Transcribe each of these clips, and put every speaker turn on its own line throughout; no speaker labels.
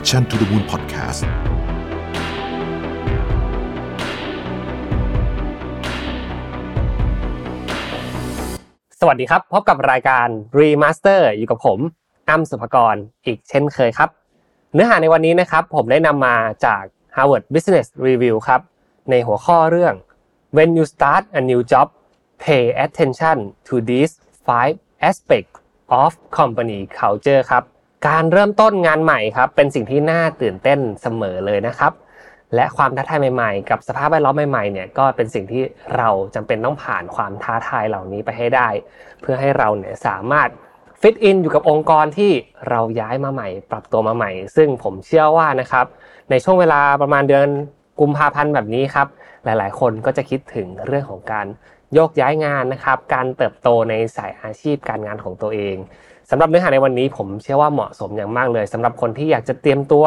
Mission to the Moon Podcast
สวัสดีครับ พบกับรายการ Remaster อยู่กับผมอ้ำสุภกรอีกเช่นเคยครับ เนื้อหาในวันนี้นะครับ ผมได้นำมาจาก Harvard Business Review ครับ ในหัวข้อเรื่อง When you start a new job pay attention to these five aspects of company culture ครับ การเริ่มต้นงานใหม่ครับเป็นสิ่งที่น่าตื่นเต้นเสมอเลยนะครับ และความท้าทายใหม่ๆ กับสภาพแวดล้อมใหม่ๆเนี่ยก็เป็นสิ่งที่เราจำเป็นต้องผ่านความท้าทายเหล่านี้ไปให้ได้ เพื่อให้เราเนี่ยสามารถฟิตอินอยู่กับองค์กรที่เราย้ายมาใหม่ ปรับตัวมาใหม่ ซึ่งผมเชื่อว่านะครับ ในช่วงเวลาประมาณเดือนกุมภาพันธ์แบบนี้ครับ หลายๆ คนก็จะคิดถึงเรื่องของการโยกย้ายงานนะครับ การเติบโตในสายอาชีพการงานของตัวเอง สำหรับเนื้อหาในวันนี้ผมเชื่อว่าเหมาะสมอย่างมากเลยสำหรับคนที่อยากจะเตรียมตัว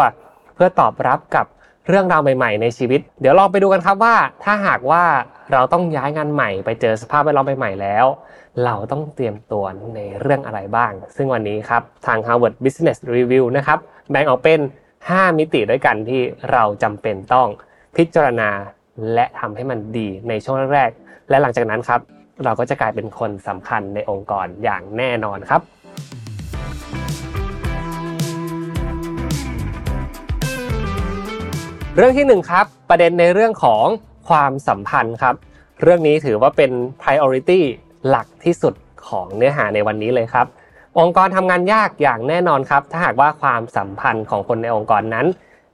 เพื่อตอบรับกับเรื่องราวใหม่ ๆ ในชีวิต เดี๋ยวลองไปดูกันครับว่า ถ้าหากว่าเราต้องย้ายงานใหม่ ไปเจอสภาพแวดล้อมใหม่ๆแล้ว เราต้องเตรียมตัวในเรื่องอะไรบ้าง ซึ่งวันนี้ครับทาง Harvard Business Review นะครับแบ่งออกเป็น 5 มิติด้วยกันที่เราจำเป็นต้องพิจารณาและทำให้มันดีในช่วงแรก และหลังจากนั้นครับ เราก็จะกลายเป็นคนสำคัญในองค์กรอย่างแน่นอนครับ เรื่องที่หนึ่งครับประเด็นในเรื่องของความสัมพันธ์ครับ เรื่องนี้ถือว่าเป็น priority หลักที่สุดของเนื้อหาในวันนี้เลยครับ องค์กรทำงานยากอย่างแน่นอนครับ ถ้าหากว่าความสัมพันธ์ของคนในองค์กรนั้น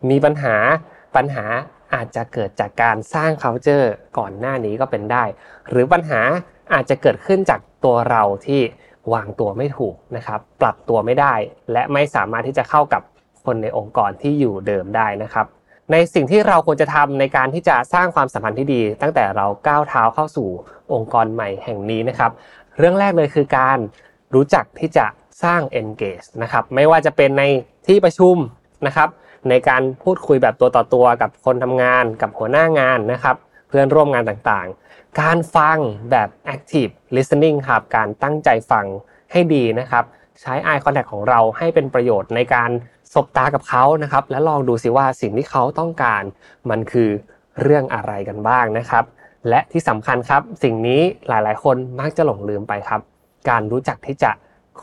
มีปัญหาปัญหาอาจจะเกิดจากการสร้าง culture ก่อนหน้านี้ก็เป็นได้ หรือปัญหาอาจจะเกิดขึ้นจากตัวเราที่วางตัวไม่ถูกนะครับ ปรับตัวไม่ได้ และไม่สามารถที่จะเข้ากับคนในองค์กรที่อยู่เดิมได้นะครับ ในสิ่งที่เราควรจะทำในการที่จะสร้างความสัมพันธ์ที่ดี ตั้งแต่เราก้าวเท้าเข้าสู่องค์กรใหม่แห่งนี้นะครับ เรื่องแรกเลยคือการรู้จักที่จะสร้าง engage นะครับไม่ว่าจะเป็นในที่ประชุมนะครับในการพูดคุยแบบตัวต่อตัวกับคนทำงานกับหัวหน้างานนะครับ เพื่อนร่วมงานต่างๆ การฟังแบบ active listening ครับการตั้งใจฟังให้ดีนะครับ ใช้ eye contact ของเราให้เป็นประโยชน์ในการ สบตากับเขานะครับ และลองดูสิว่าสิ่งที่เขาต้องการมันคือเรื่องอะไรกันบ้างนะครับ และที่สำคัญครับ สิ่งนี้หลายๆ คนมักจะหลงลืมไปครับ การรู้จักที่จะ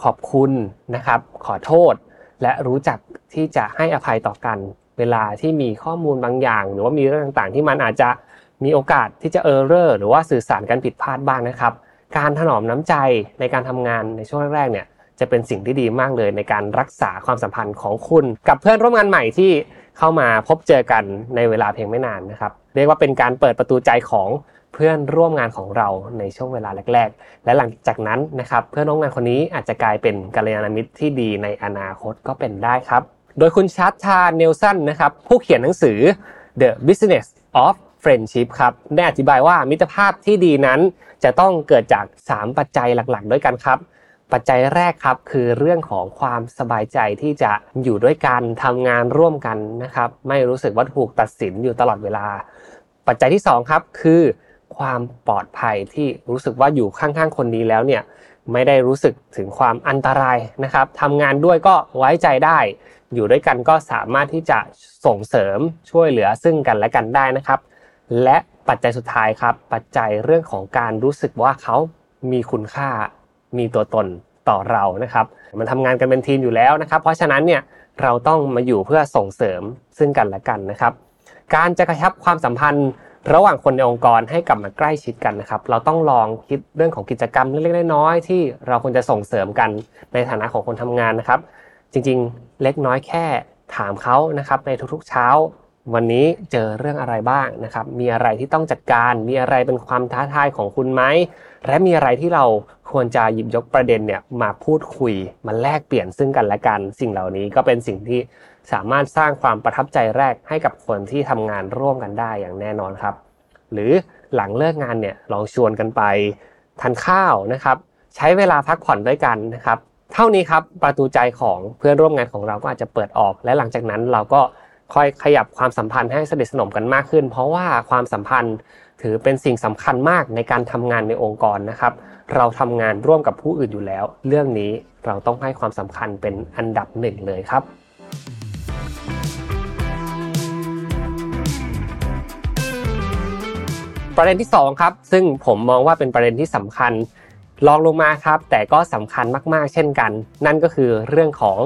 ขอบคุณนะครับ ขอโทษ และรู้จักที่จะให้อภัยต่อกัน เวลาที่มีข้อมูลบางอย่าง หรือว่ามีเรื่องต่างๆ ที่มันอาจจะมีโอกาสที่จะเออร์เรอร์หรือว่าสื่อสารกันผิดพลาดบ้างนะครับ การถนอมน้ำใจในการทำงานในช่วงแรกๆเนี่ย จะเป็นสิ่งที่ดีมากเลยในการรักษาความสัมพันธ์ของคุณ กับเพื่อนร่วมงานใหม่ที่เข้ามาพบเจอกันในเวลาเพียงไม่นานนะครับ เรียกว่าเป็นการเปิดประตูใจของเพื่อนร่วมงานของเราในช่วงเวลาแรก ๆ และหลังจากนั้นนะครับเพื่อนร่วมงานคนนี้อาจจะกลายเป็นกัลยาณมิตรที่ดีในอนาคตก็เป็นได้ครับ โดยคุณชัดชาเนลสันนะครับผู้เขียนหนังสือ The Business of Friendship ครับได้อธิบายว่ามิตรภาพที่ดีนั้นจะต้องเกิดจาก 3 ปัจจัยหลักๆ ด้วยกันครับ ปัจจัยแรกครับคือเรื่องของความสบายใจที่จะอยู่ด้วยกันทำงานร่วมกันนะครับ ไม่รู้สึกว่าถูกตัดสินอยู่ตลอดเวลา ปัจจัยที่2ครับคือความปลอดภัยที่รู้สึกว่าอยู่ข้างๆ คนนี้แล้วเนี่ยไม่ได้รู้สึกถึงความอันตรายนะครับทำงานด้วยก็ไว้ใจได้ อยู่ด้วยกันก็สามารถที่จะส่งเสริมช่วยเหลือซึ่งกันและกันได้นะครับ และปัจจัยสุดท้ายครับ ปัจจัยเรื่องของการรู้สึกว่าเขามีคุณค่า มีตัวตนต่อเรานะครับ มันทำงานกันเป็นทีมอยู่แล้วนะครับ เพราะฉะนั้นเนี่ยเราต้องมาอยู่เพื่อส่งเสริมซึ่งกันและกันนะครับ การจะกระชับความสัมพันธ์ระหว่างคนในองค์กรให้กลับมาใกล้ชิดกันนะครับ เราต้องลองคิดเรื่องของกิจกรรมเล็กๆน้อยๆที่เราควรจะส่งเสริมกันในฐานะของคนทำงานนะครับ จริงๆ เล็กน้อยแค่ถามเขานะครับในทุกๆเช้า วันนี้เจอเรื่องอะไรบ้างนะครับ มีอะไรที่ต้องจัดการ มีอะไรเป็นความท้าทายของคุณไหม และมีอะไรที่เราควรจะหยิบยกประเด็นเนี่ยมาพูดคุย มาแลกเปลี่ยนซึ่งกันและกัน สิ่งเหล่านี้ก็เป็นสิ่งที่สามารถสร้างความประทับใจแรกให้กับคนที่ทำงานร่วมกันได้อย่างแน่นอนครับ หรือหลังเลิกงานเนี่ยลองชวนกันไปทานข้าวนะครับ ใช้เวลาพักผ่อนด้วยกันนะครับ เท่านี้ครับประตูใจของเพื่อนร่วมงานของเราก็อาจจะเปิดออก และหลังจากนั้นเราก็ คอยขยับความสัมพันธ์ให้สนิทสนมกันมากขึ้น เพราะว่าความสัมพันธ์ถือเป็นสิ่งสำคัญมากในการทำงานในองค์กรนะครับ เราทำงานร่วมกับผู้อื่นอยู่แล้ว เรื่องนี้เราต้องให้ความสำคัญเป็นอันดับหนึ่งเลยครับประเด็นที่2ครับซึ่งผมมองว่าเป็นประเด็นที่สำคัญลองลงมาครับ แต่ก็สำคัญมากๆ เช่นกัน นั่นก็คือเรื่องของ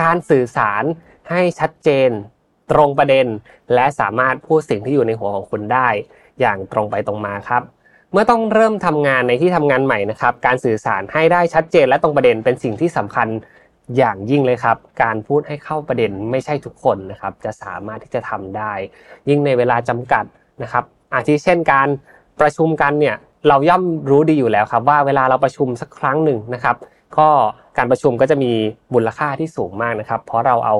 การสื่อสารให้ชัดเจน ตรงประเด็น และสามารถพูดสิ่งที่อยู่ในหัวของคุณได้ อย่างตรงไปตรงมาครับ เมื่อต้องเริ่มทำงานในที่ทำงานใหม่นะครับ การสื่อสารให้ได้ชัดเจนและตรงประเด็นเป็นสิ่งที่สำคัญอย่างยิ่งเลยครับ การพูดให้เข้าประเด็นไม่ใช่ทุกคนนะครับ จะสามารถที่จะทำได้ ยิ่งในเวลาจำกัดนะครับ อาทิเช่นการประชุมกันเนี่ยเราย่อมรู้ดีอยู่แล้วครับ ว่าเวลาเราประชุมสักครั้งหนึ่งนะครับ ก็การประชุมก็จะมีมูลค่าที่สูงมากนะครับ เพราะเราเอา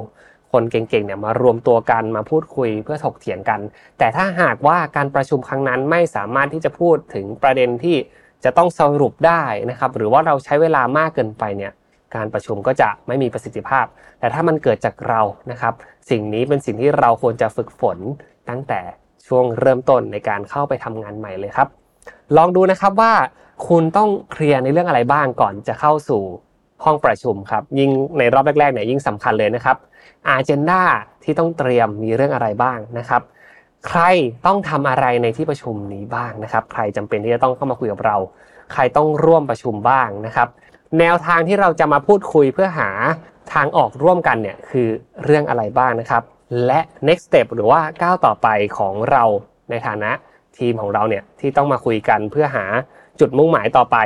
คนเก่งๆเนี่ยมารวมตัวกันมาพูดคุยเพื่อถกเถียงกัน แต่ถ้าหากว่าการประชุมครั้งนั้นไม่สามารถที่จะพูดถึงประเด็นที่จะต้องสรุปได้นะครับ หรือว่าเราใช้เวลามากเกินไปเนี่ยการประชุมก็จะไม่มีประสิทธิภาพ แต่ถ้ามันเกิดจากเรานะครับ สิ่งนี้เป็นสิ่งที่เราควรจะฝึกฝนตั้งแต่ช่วงเริ่มต้นในการเข้าไปทำงานใหม่เลยครับ ลองดูนะครับว่าคุณต้องเคลียร์ในเรื่องอะไรบ้างก่อนจะเข้าสู่ ห้องประชุมครับยิ่งในรอบแรกๆเนี่ยยิ่งสำคัญเลยนะครับอาเจนดาที่ต้องเตรียมมีเรื่องอะไรบ้างนะครับ ใครต้องทำอะไรในที่ประชุมนี้บ้างนะครับ ใครจำเป็นที่จะต้องเข้ามาคุยกับเรา ใครต้องร่วมประชุมบ้างนะครับ แนวทางที่เราจะมาพูดคุยเพื่อหาทางออกร่วมกันเนี่ยคือเรื่องอะไรบ้างนะครับ และ next step หรือว่าก้าวต่อไปของเราในฐานะทีมของเราเนี่ยที่ต้องมาคุยกันเพื่อหาจุดมุ่งหมายต่อไป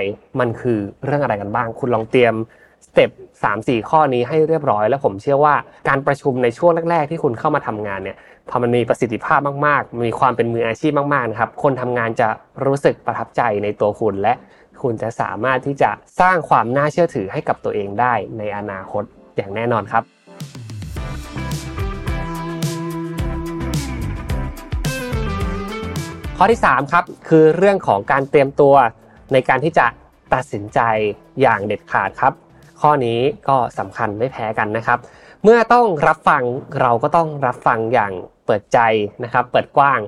มันคือเรื่องอะไรกันบ้าง คุณลองเตรียม สเต็ปสามสี่ข้อนี้ให้เรียบร้อย แล้วผมเชื่อว่าการประชุมในช่วงแรก ๆ ที่คุณเข้ามาทำงานเนี่ยพอมันมีประสิทธิภาพมากๆ มีความเป็นมืออาชีพมากๆนะครับคนทำงานจะรู้สึกประทับใจในตัวคุณและคุณจะสามารถที่จะสร้างความน่าเชื่อถือให้กับตัวเองได้ในอนาคตอย่างแน่นอนครับข้อที่3ครับคือเรื่องของการเตรียมตัวในการที่จะตัดสินใจอย่างเด็ดขาดครับ ข้อนี้ก็สำคัญไม่แพ้กันนะครับ เมื่อต้องรับฟังเราก็ต้องรับฟังอย่างเปิดใจนะครับ เปิดกว้าง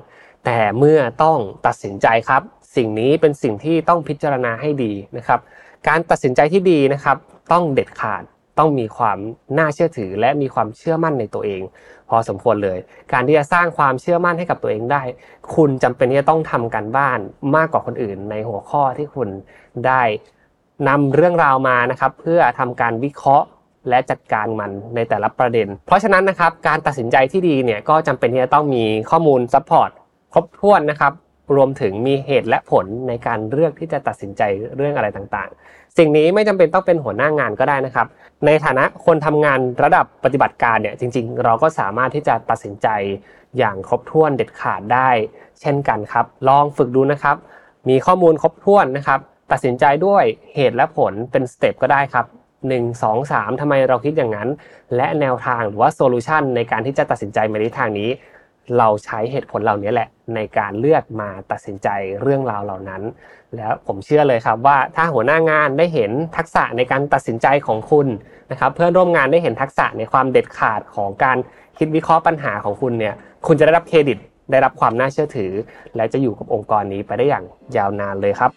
แต่เมื่อต้องตัดสินใจครับ สิ่งนี้เป็นสิ่งที่ต้องพิจารณาให้ดีนะครับ การตัดสินใจที่ดีนะครับ ต้องเด็ดขาดต้องมีความน่าเชื่อถือ และมีความเชื่อมั่นในตัวเอง พอสมควรเลย การที่จะสร้างความเชื่อมั่นให้กับตัวเองได้ คุณจำเป็นที่จะต้องทำการบ้านมากกว่าคนอื่น ในหัวข้อที่คุณได้ นำเรื่องราวมานะครับเพื่อทำการวิเคราะห์และจัดการมันในแต่ละประเด็น เพราะฉะนั้นนะครับการตัดสินใจที่ดีเนี่ยก็จำเป็นที่จะต้องมีข้อมูล support ครบถ้วนนะครับรวมถึงมีเหตุและผลในการเลือกที่จะตัดสินใจเรื่องอะไรต่างๆ สิ่งนี้ไม่จำเป็นต้องเป็นหัวหน้างานก็ได้นะครับ ในฐานะคนทำงานระดับปฏิบัติการเนี่ยจริง ๆ เราก็สามารถที่จะตัดสินใจอย่างครบถ้วนเด็ดขาดได้ เช่นกันครับ ลองฝึกดูนะครับ มีข้อมูลครบถ้วนนะครับ ตัดสินใจด้วยเหตุและผลเป็น step ก็ได้ครับ1 2 3ทำไมเราคิดอย่างนั้น และแนวทางหรือว่า solution ในการที่จะตัดสินใจในทางนี้ เราใช้เหตุผลเหล่านี้แหละ ในการเลือกมาตัดสินใจเรื่องราวเหล่านั้น แล้วผมเชื่อเลยครับว่าถ้าหัวหน้างานได้เห็นทักษะในการตัดสินใจของคุณนะครับ เพื่อนร่วมงานได้เห็นทักษะในความเด็ดขาดของการคิดวิเคราะห์ปัญหาของคุณเนี่ยคุณจะได้รับเครดิต ได้รับความน่าเชื่อถือ และจะอยู่กับองค์กรนี้ไปได้อย่างยาวนานเลยครับ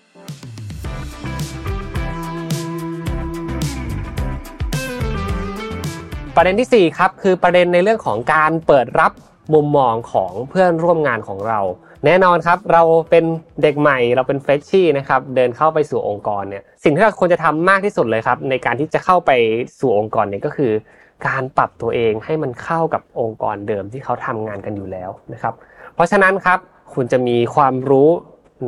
ประเด็นที่4ครับคือประเด็นในเรื่องของการเปิดรับมุมมองของเพื่อนร่วมงานของเรา แน่นอนครับเราเป็นเด็กใหม่เราเป็นเฟรชชี่นะครับเดินเข้าไปสู่องค์กรเนี่ยสิ่งที่เราควรจะทำมากที่สุดเลยครับในการที่จะเข้าไปสู่องค์กรเนี่ยก็คือ การปรับตัวเองให้มันเข้ากับองค์กรเดิมที่เขาทำงานกันอยู่แล้วนะครับเพราะฉะนั้นครับคุณจะมีความรู้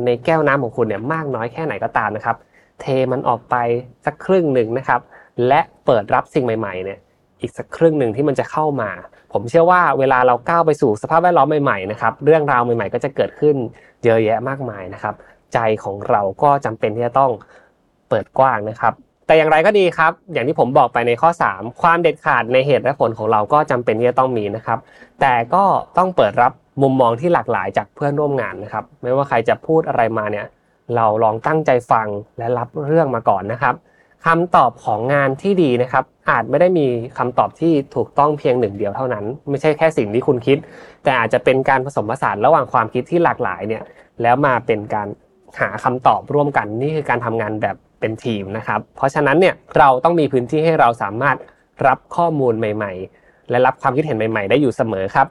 ในแก้วน้ำของคุณเนี่ยมากน้อยแค่ไหนก็ตามนะครับ เทมันออกไปสักครึ่งหนึ่งนะครับ และเปิดรับสิ่งใหม่ๆเนี่ย อีกสักครึ่งหนึ่งที่มันจะเข้ามา ผมเชื่อว่าเวลาเราก้าวไปสู่สภาพแวดล้อมใหม่ๆนะครับเรื่องราวใหม่ๆ ก็จะเกิดขึ้นเยอะแยะมากมายนะครับ ใจของเราก็จำเป็นที่จะต้องเปิดกว้างนะครับ แต่อย่างไรก็ดีครับ อย่างที่ผมบอกไปในข้อ 3 ความเด็ดขาดในเหตุและผลของเราก็จำเป็นที่จะต้องมีนะครับ แต่ก็ต้องเปิดรับมุมมองที่หลากหลายจากเพื่อนร่วมงานนะครับ ไม่ว่าใครจะพูดอะไรมาเนี่ยเราลองตั้งใจฟังและรับเรื่องมาก่อนนะครับ คำตอบของงานที่ดีนะครับ อาจไม่ได้มีคำตอบที่ถูกต้องเพียงหนึ่งเดียวเท่านั้น ไม่ใช่แค่สิ่งที่คุณคิด แต่อาจจะเป็นการผสมผสานระหว่างความคิดที่หลากหลายเนี่ยแล้วมาเป็นการหาคำตอบร่วมกันนี่คือการทำงานแบบเป็นทีมนะครับ เพราะฉะนั้นเนี่ยเราต้องมีพื้นที่ให้เราสามารถรับข้อมูลใหม่ ๆ และรับความคิดเห็นใหม่ ๆ ได้อยู่เสมอครับ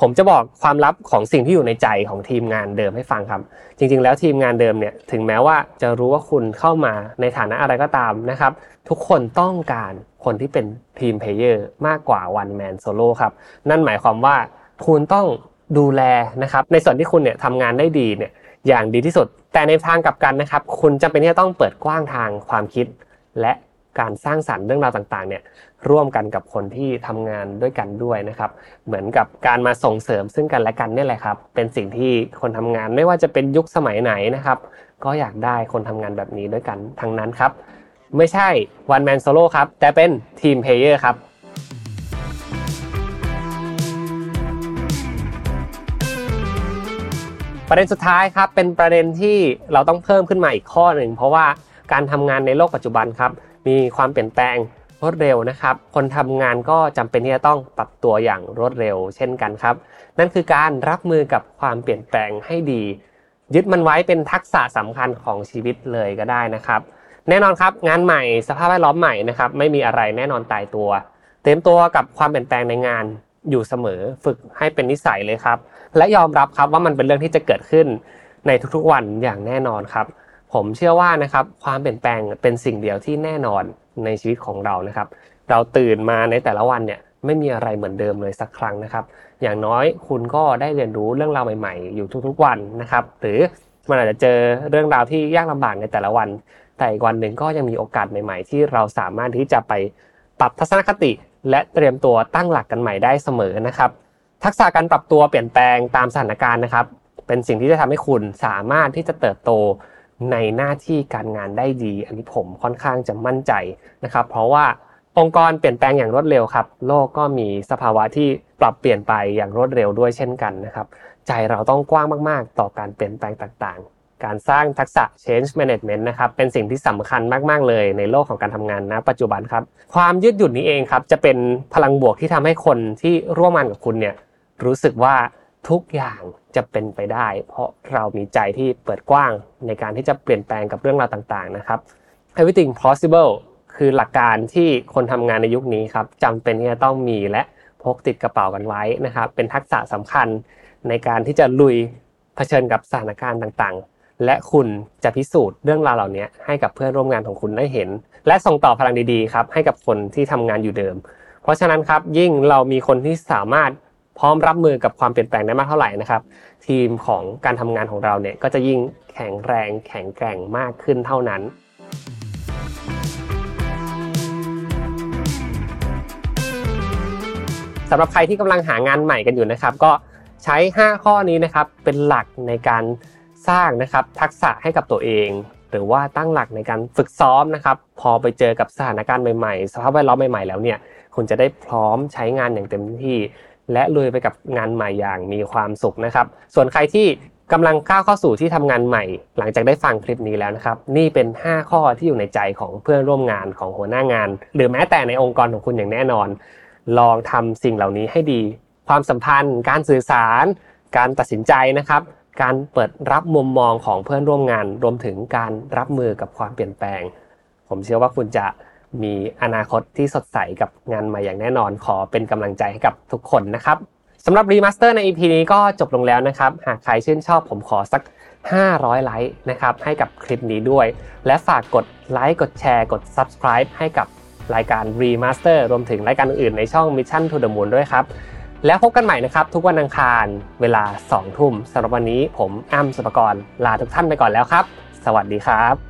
ผมจะบอกความลับของสิ่งที่อยู่ในใจของทีมงานเดิมให้ฟังครับ จริง ๆ แล้วทีมงานเดิมเนี่ยถึงแม้ว่าจะรู้ว่าคุณเข้ามาในฐานะอะไรก็ตามนะครับ ทุกคนต้องการคนที่เป็น team player มากกว่า one man solo ครับนั่นหมายความว่าคุณต้องดูแลนะครับ ในส่วนที่คุณเนี่ยทำงานได้ดีเนี่ยอย่างดีที่สุด แต่ในทางกลับกันนะครับ คุณจำเป็นที่จะต้องเปิดกว้างทางความคิด และ การสร้างสรรค์เรื่องราวต่างๆเนี่ยร่วมกันกับคนที่ทำงานด้วยกันด้วยนะครับ เหมือนกับการมาส่งเสริมซึ่งกันและกันนี่แหละครับ เป็นสิ่งที่คนทำงานไม่ว่าจะเป็นยุคสมัยไหนนะครับ ก็อยากได้คนทำงานแบบนี้ด้วยกันทั้งนั้นครับ ไม่ใช่ one man solo ครับ แต่เป็น team player ครับประเด็นสุดท้ายครับเป็นประเด็นที่เราต้องเพิ่มขึ้นมาอีกข้อหนึ่งเพราะว่าการทำงานในโลกปัจจุบันครับ มีความเปลี่ยนแปลงรวดเร็วนะครับ คนทำงานก็จำเป็นที่จะต้องปรับตัวอย่างรวดเร็ว เช่นกันครับ นั่นคือการรับมือกับความเปลี่ยนแปลงให้ดี ยึดมันไว้เป็นทักษะสำคัญของชีวิตเลยก็ได้นะครับ แน่นอนครับงานใหม่สภาพแวดล้อมใหม่นะครับไม่มีอะไรแน่นอนตายตัว เต็มตัวกับความเปลี่ยนแปลงในงานอยู่เสมอฝึกให้เป็นนิสัยเลยครับ และยอมรับครับว่ามันเป็นเรื่องที่จะเกิดขึ้นในทุกๆวันอย่างแน่นอนครับ ผมเชื่อว่านะครับความเปลี่ยนแปลงเป็นสิ่งเดียวที่แน่นอนในชีวิตของเรานะครับ เราตื่นมาในแต่ละวันเนี่ยไม่มีอะไรเหมือนเดิมเลยสักครั้งนะครับ อย่างน้อยคุณก็ได้เรียนรู้เรื่องราวใหม่ๆ อยู่ทุกๆวันนะครับ หรือมันอาจจะเจอเรื่องราวที่ยากลำบากในแต่ละวัน แต่อีกวันหนึ่งก็ยังมีโอกาสใหม่ ๆ ที่เราสามารถที่จะไปปรับทัศนคติ และเตรียมตัวตั้งหลักกันใหม่ได้เสมอนะครับ ทักษะการปรับตัวเปลี่ยนแปลงตามสถานการณ์นะครับ เป็นสิ่งที่จะทำให้คุณสามารถที่จะเติบโต ในหน้าที่การงานได้ดี อันนี้ผมค่อนข้างจะมั่นใจนะครับ เพราะว่าองค์กรเปลี่ยนแปลงอย่างรวดเร็วครับ โลกก็มีสภาวะที่ปรับเปลี่ยนไปอย่างรวดเร็วด้วยเช่นกันนะครับ ใจเราต้องกว้างมากๆ ต่อการเปลี่ยนแปลงต่างๆ การสร้างทักษะ change management นะครับ เป็นสิ่งที่สำคัญมากๆ เลยในโลกของการทำงานณปัจจุบันครับ ความยืดหยุ่นนี้เองครับ จะเป็นพลังบวกที่ทำให้คนที่ร่วมงานกับคุณเนี่ยรู้สึกว่า ทุกอย่างจะเป็นไปได้ เพราะเรามีใจที่เปิดกว้างในการที่จะเปลี่ยนแปลงกับเรื่องราวต่างๆนะครับ everything possible คือหลักการที่คนทำงานในยุคนี้ครับจำเป็นที่จะต้องมีและพกติดกระเป๋ากันไว้นะครับ เป็นทักษะสำคัญในการที่จะลุยเผชิญกับสถานการณ์ต่างๆ และคุณจะพิสูจน์เรื่องราวเหล่านี้ให้กับเพื่อนร่วมงานของคุณได้เห็น และส่งต่อพลังดีๆครับให้กับคนที่ทำงานอยู่เดิม เพราะฉะนั้นครับยิ่งเรามีคนที่สามารถ พร้อมรับมือกับความเปลี่ยนแปลงได้มากเท่าไหร่นะครับ ทีมของการทำงานของเราเนี่ยก็จะยิ่งแข็งแรง แข็งแกร่งมากขึ้นเท่านั้น สำหรับใครที่กำลังหางานใหม่กันอยู่นะครับ ก็ใช้ 5 ข้อนี้นะครับเป็นหลักในการสร้างนะครับทักษะให้กับตัวเอง หรือว่าตั้งหลักในการฝึกซ้อมนะครับ พอไปเจอกับสถานการณ์ใหม่ๆ สภาพแวดล้อมใหม่ๆ แล้วเนี่ยคุณจะได้พร้อมใช้งานอย่างเต็มที่ และลุยไปกับงานใหม่อย่างมีความสุขนะครับ ส่วนใครที่กำลังก้าวเข้าสู่ที่ทำงานใหม่ หลังจากได้ฟังคลิปนี้แล้วนะครับ นี่เป็น 5 ข้อที่อยู่ในใจของเพื่อนร่วมงานของหัวหน้างาน หรือแม้แต่ในองค์กรของคุณอย่างแน่นอน ลองทำสิ่งเหล่านี้ให้ดี ความสัมพันธ์ การสื่อสาร การตัดสินใจนะครับการเปิดรับมุมมองของเพื่อนร่วมงาน รวมถึงการรับมือกับความเปลี่ยนแปลง ผมเชื่อว่าคุณจะ มีอนาคตที่สดใสกับงานใหม่อย่างแน่นอนขอเป็นกำลังใจให้กับทุกคนนะครับสำหรับ remaster ใน EP นี้ก็จบลงแล้วนะครับ หากใครชื่นชอบผมขอสัก 500 ไลค์นะครับให้กับคลิปนี้ด้วย และฝากกดไลค์กดแชร์กด Subscribe ให้กับรายการ Remaster รวมถึงรายการอื่นๆในช่อง Mission to the Moon ด้วยครับ แล้วพบกันใหม่นะครับ ทุกวันอังคารเวลา 2 ทุ่มสำหรับวันนี้ผมอ้ำสุปกรณ์ลาทุกท่านไปก่อนแล้วครับ สวัสดีครับ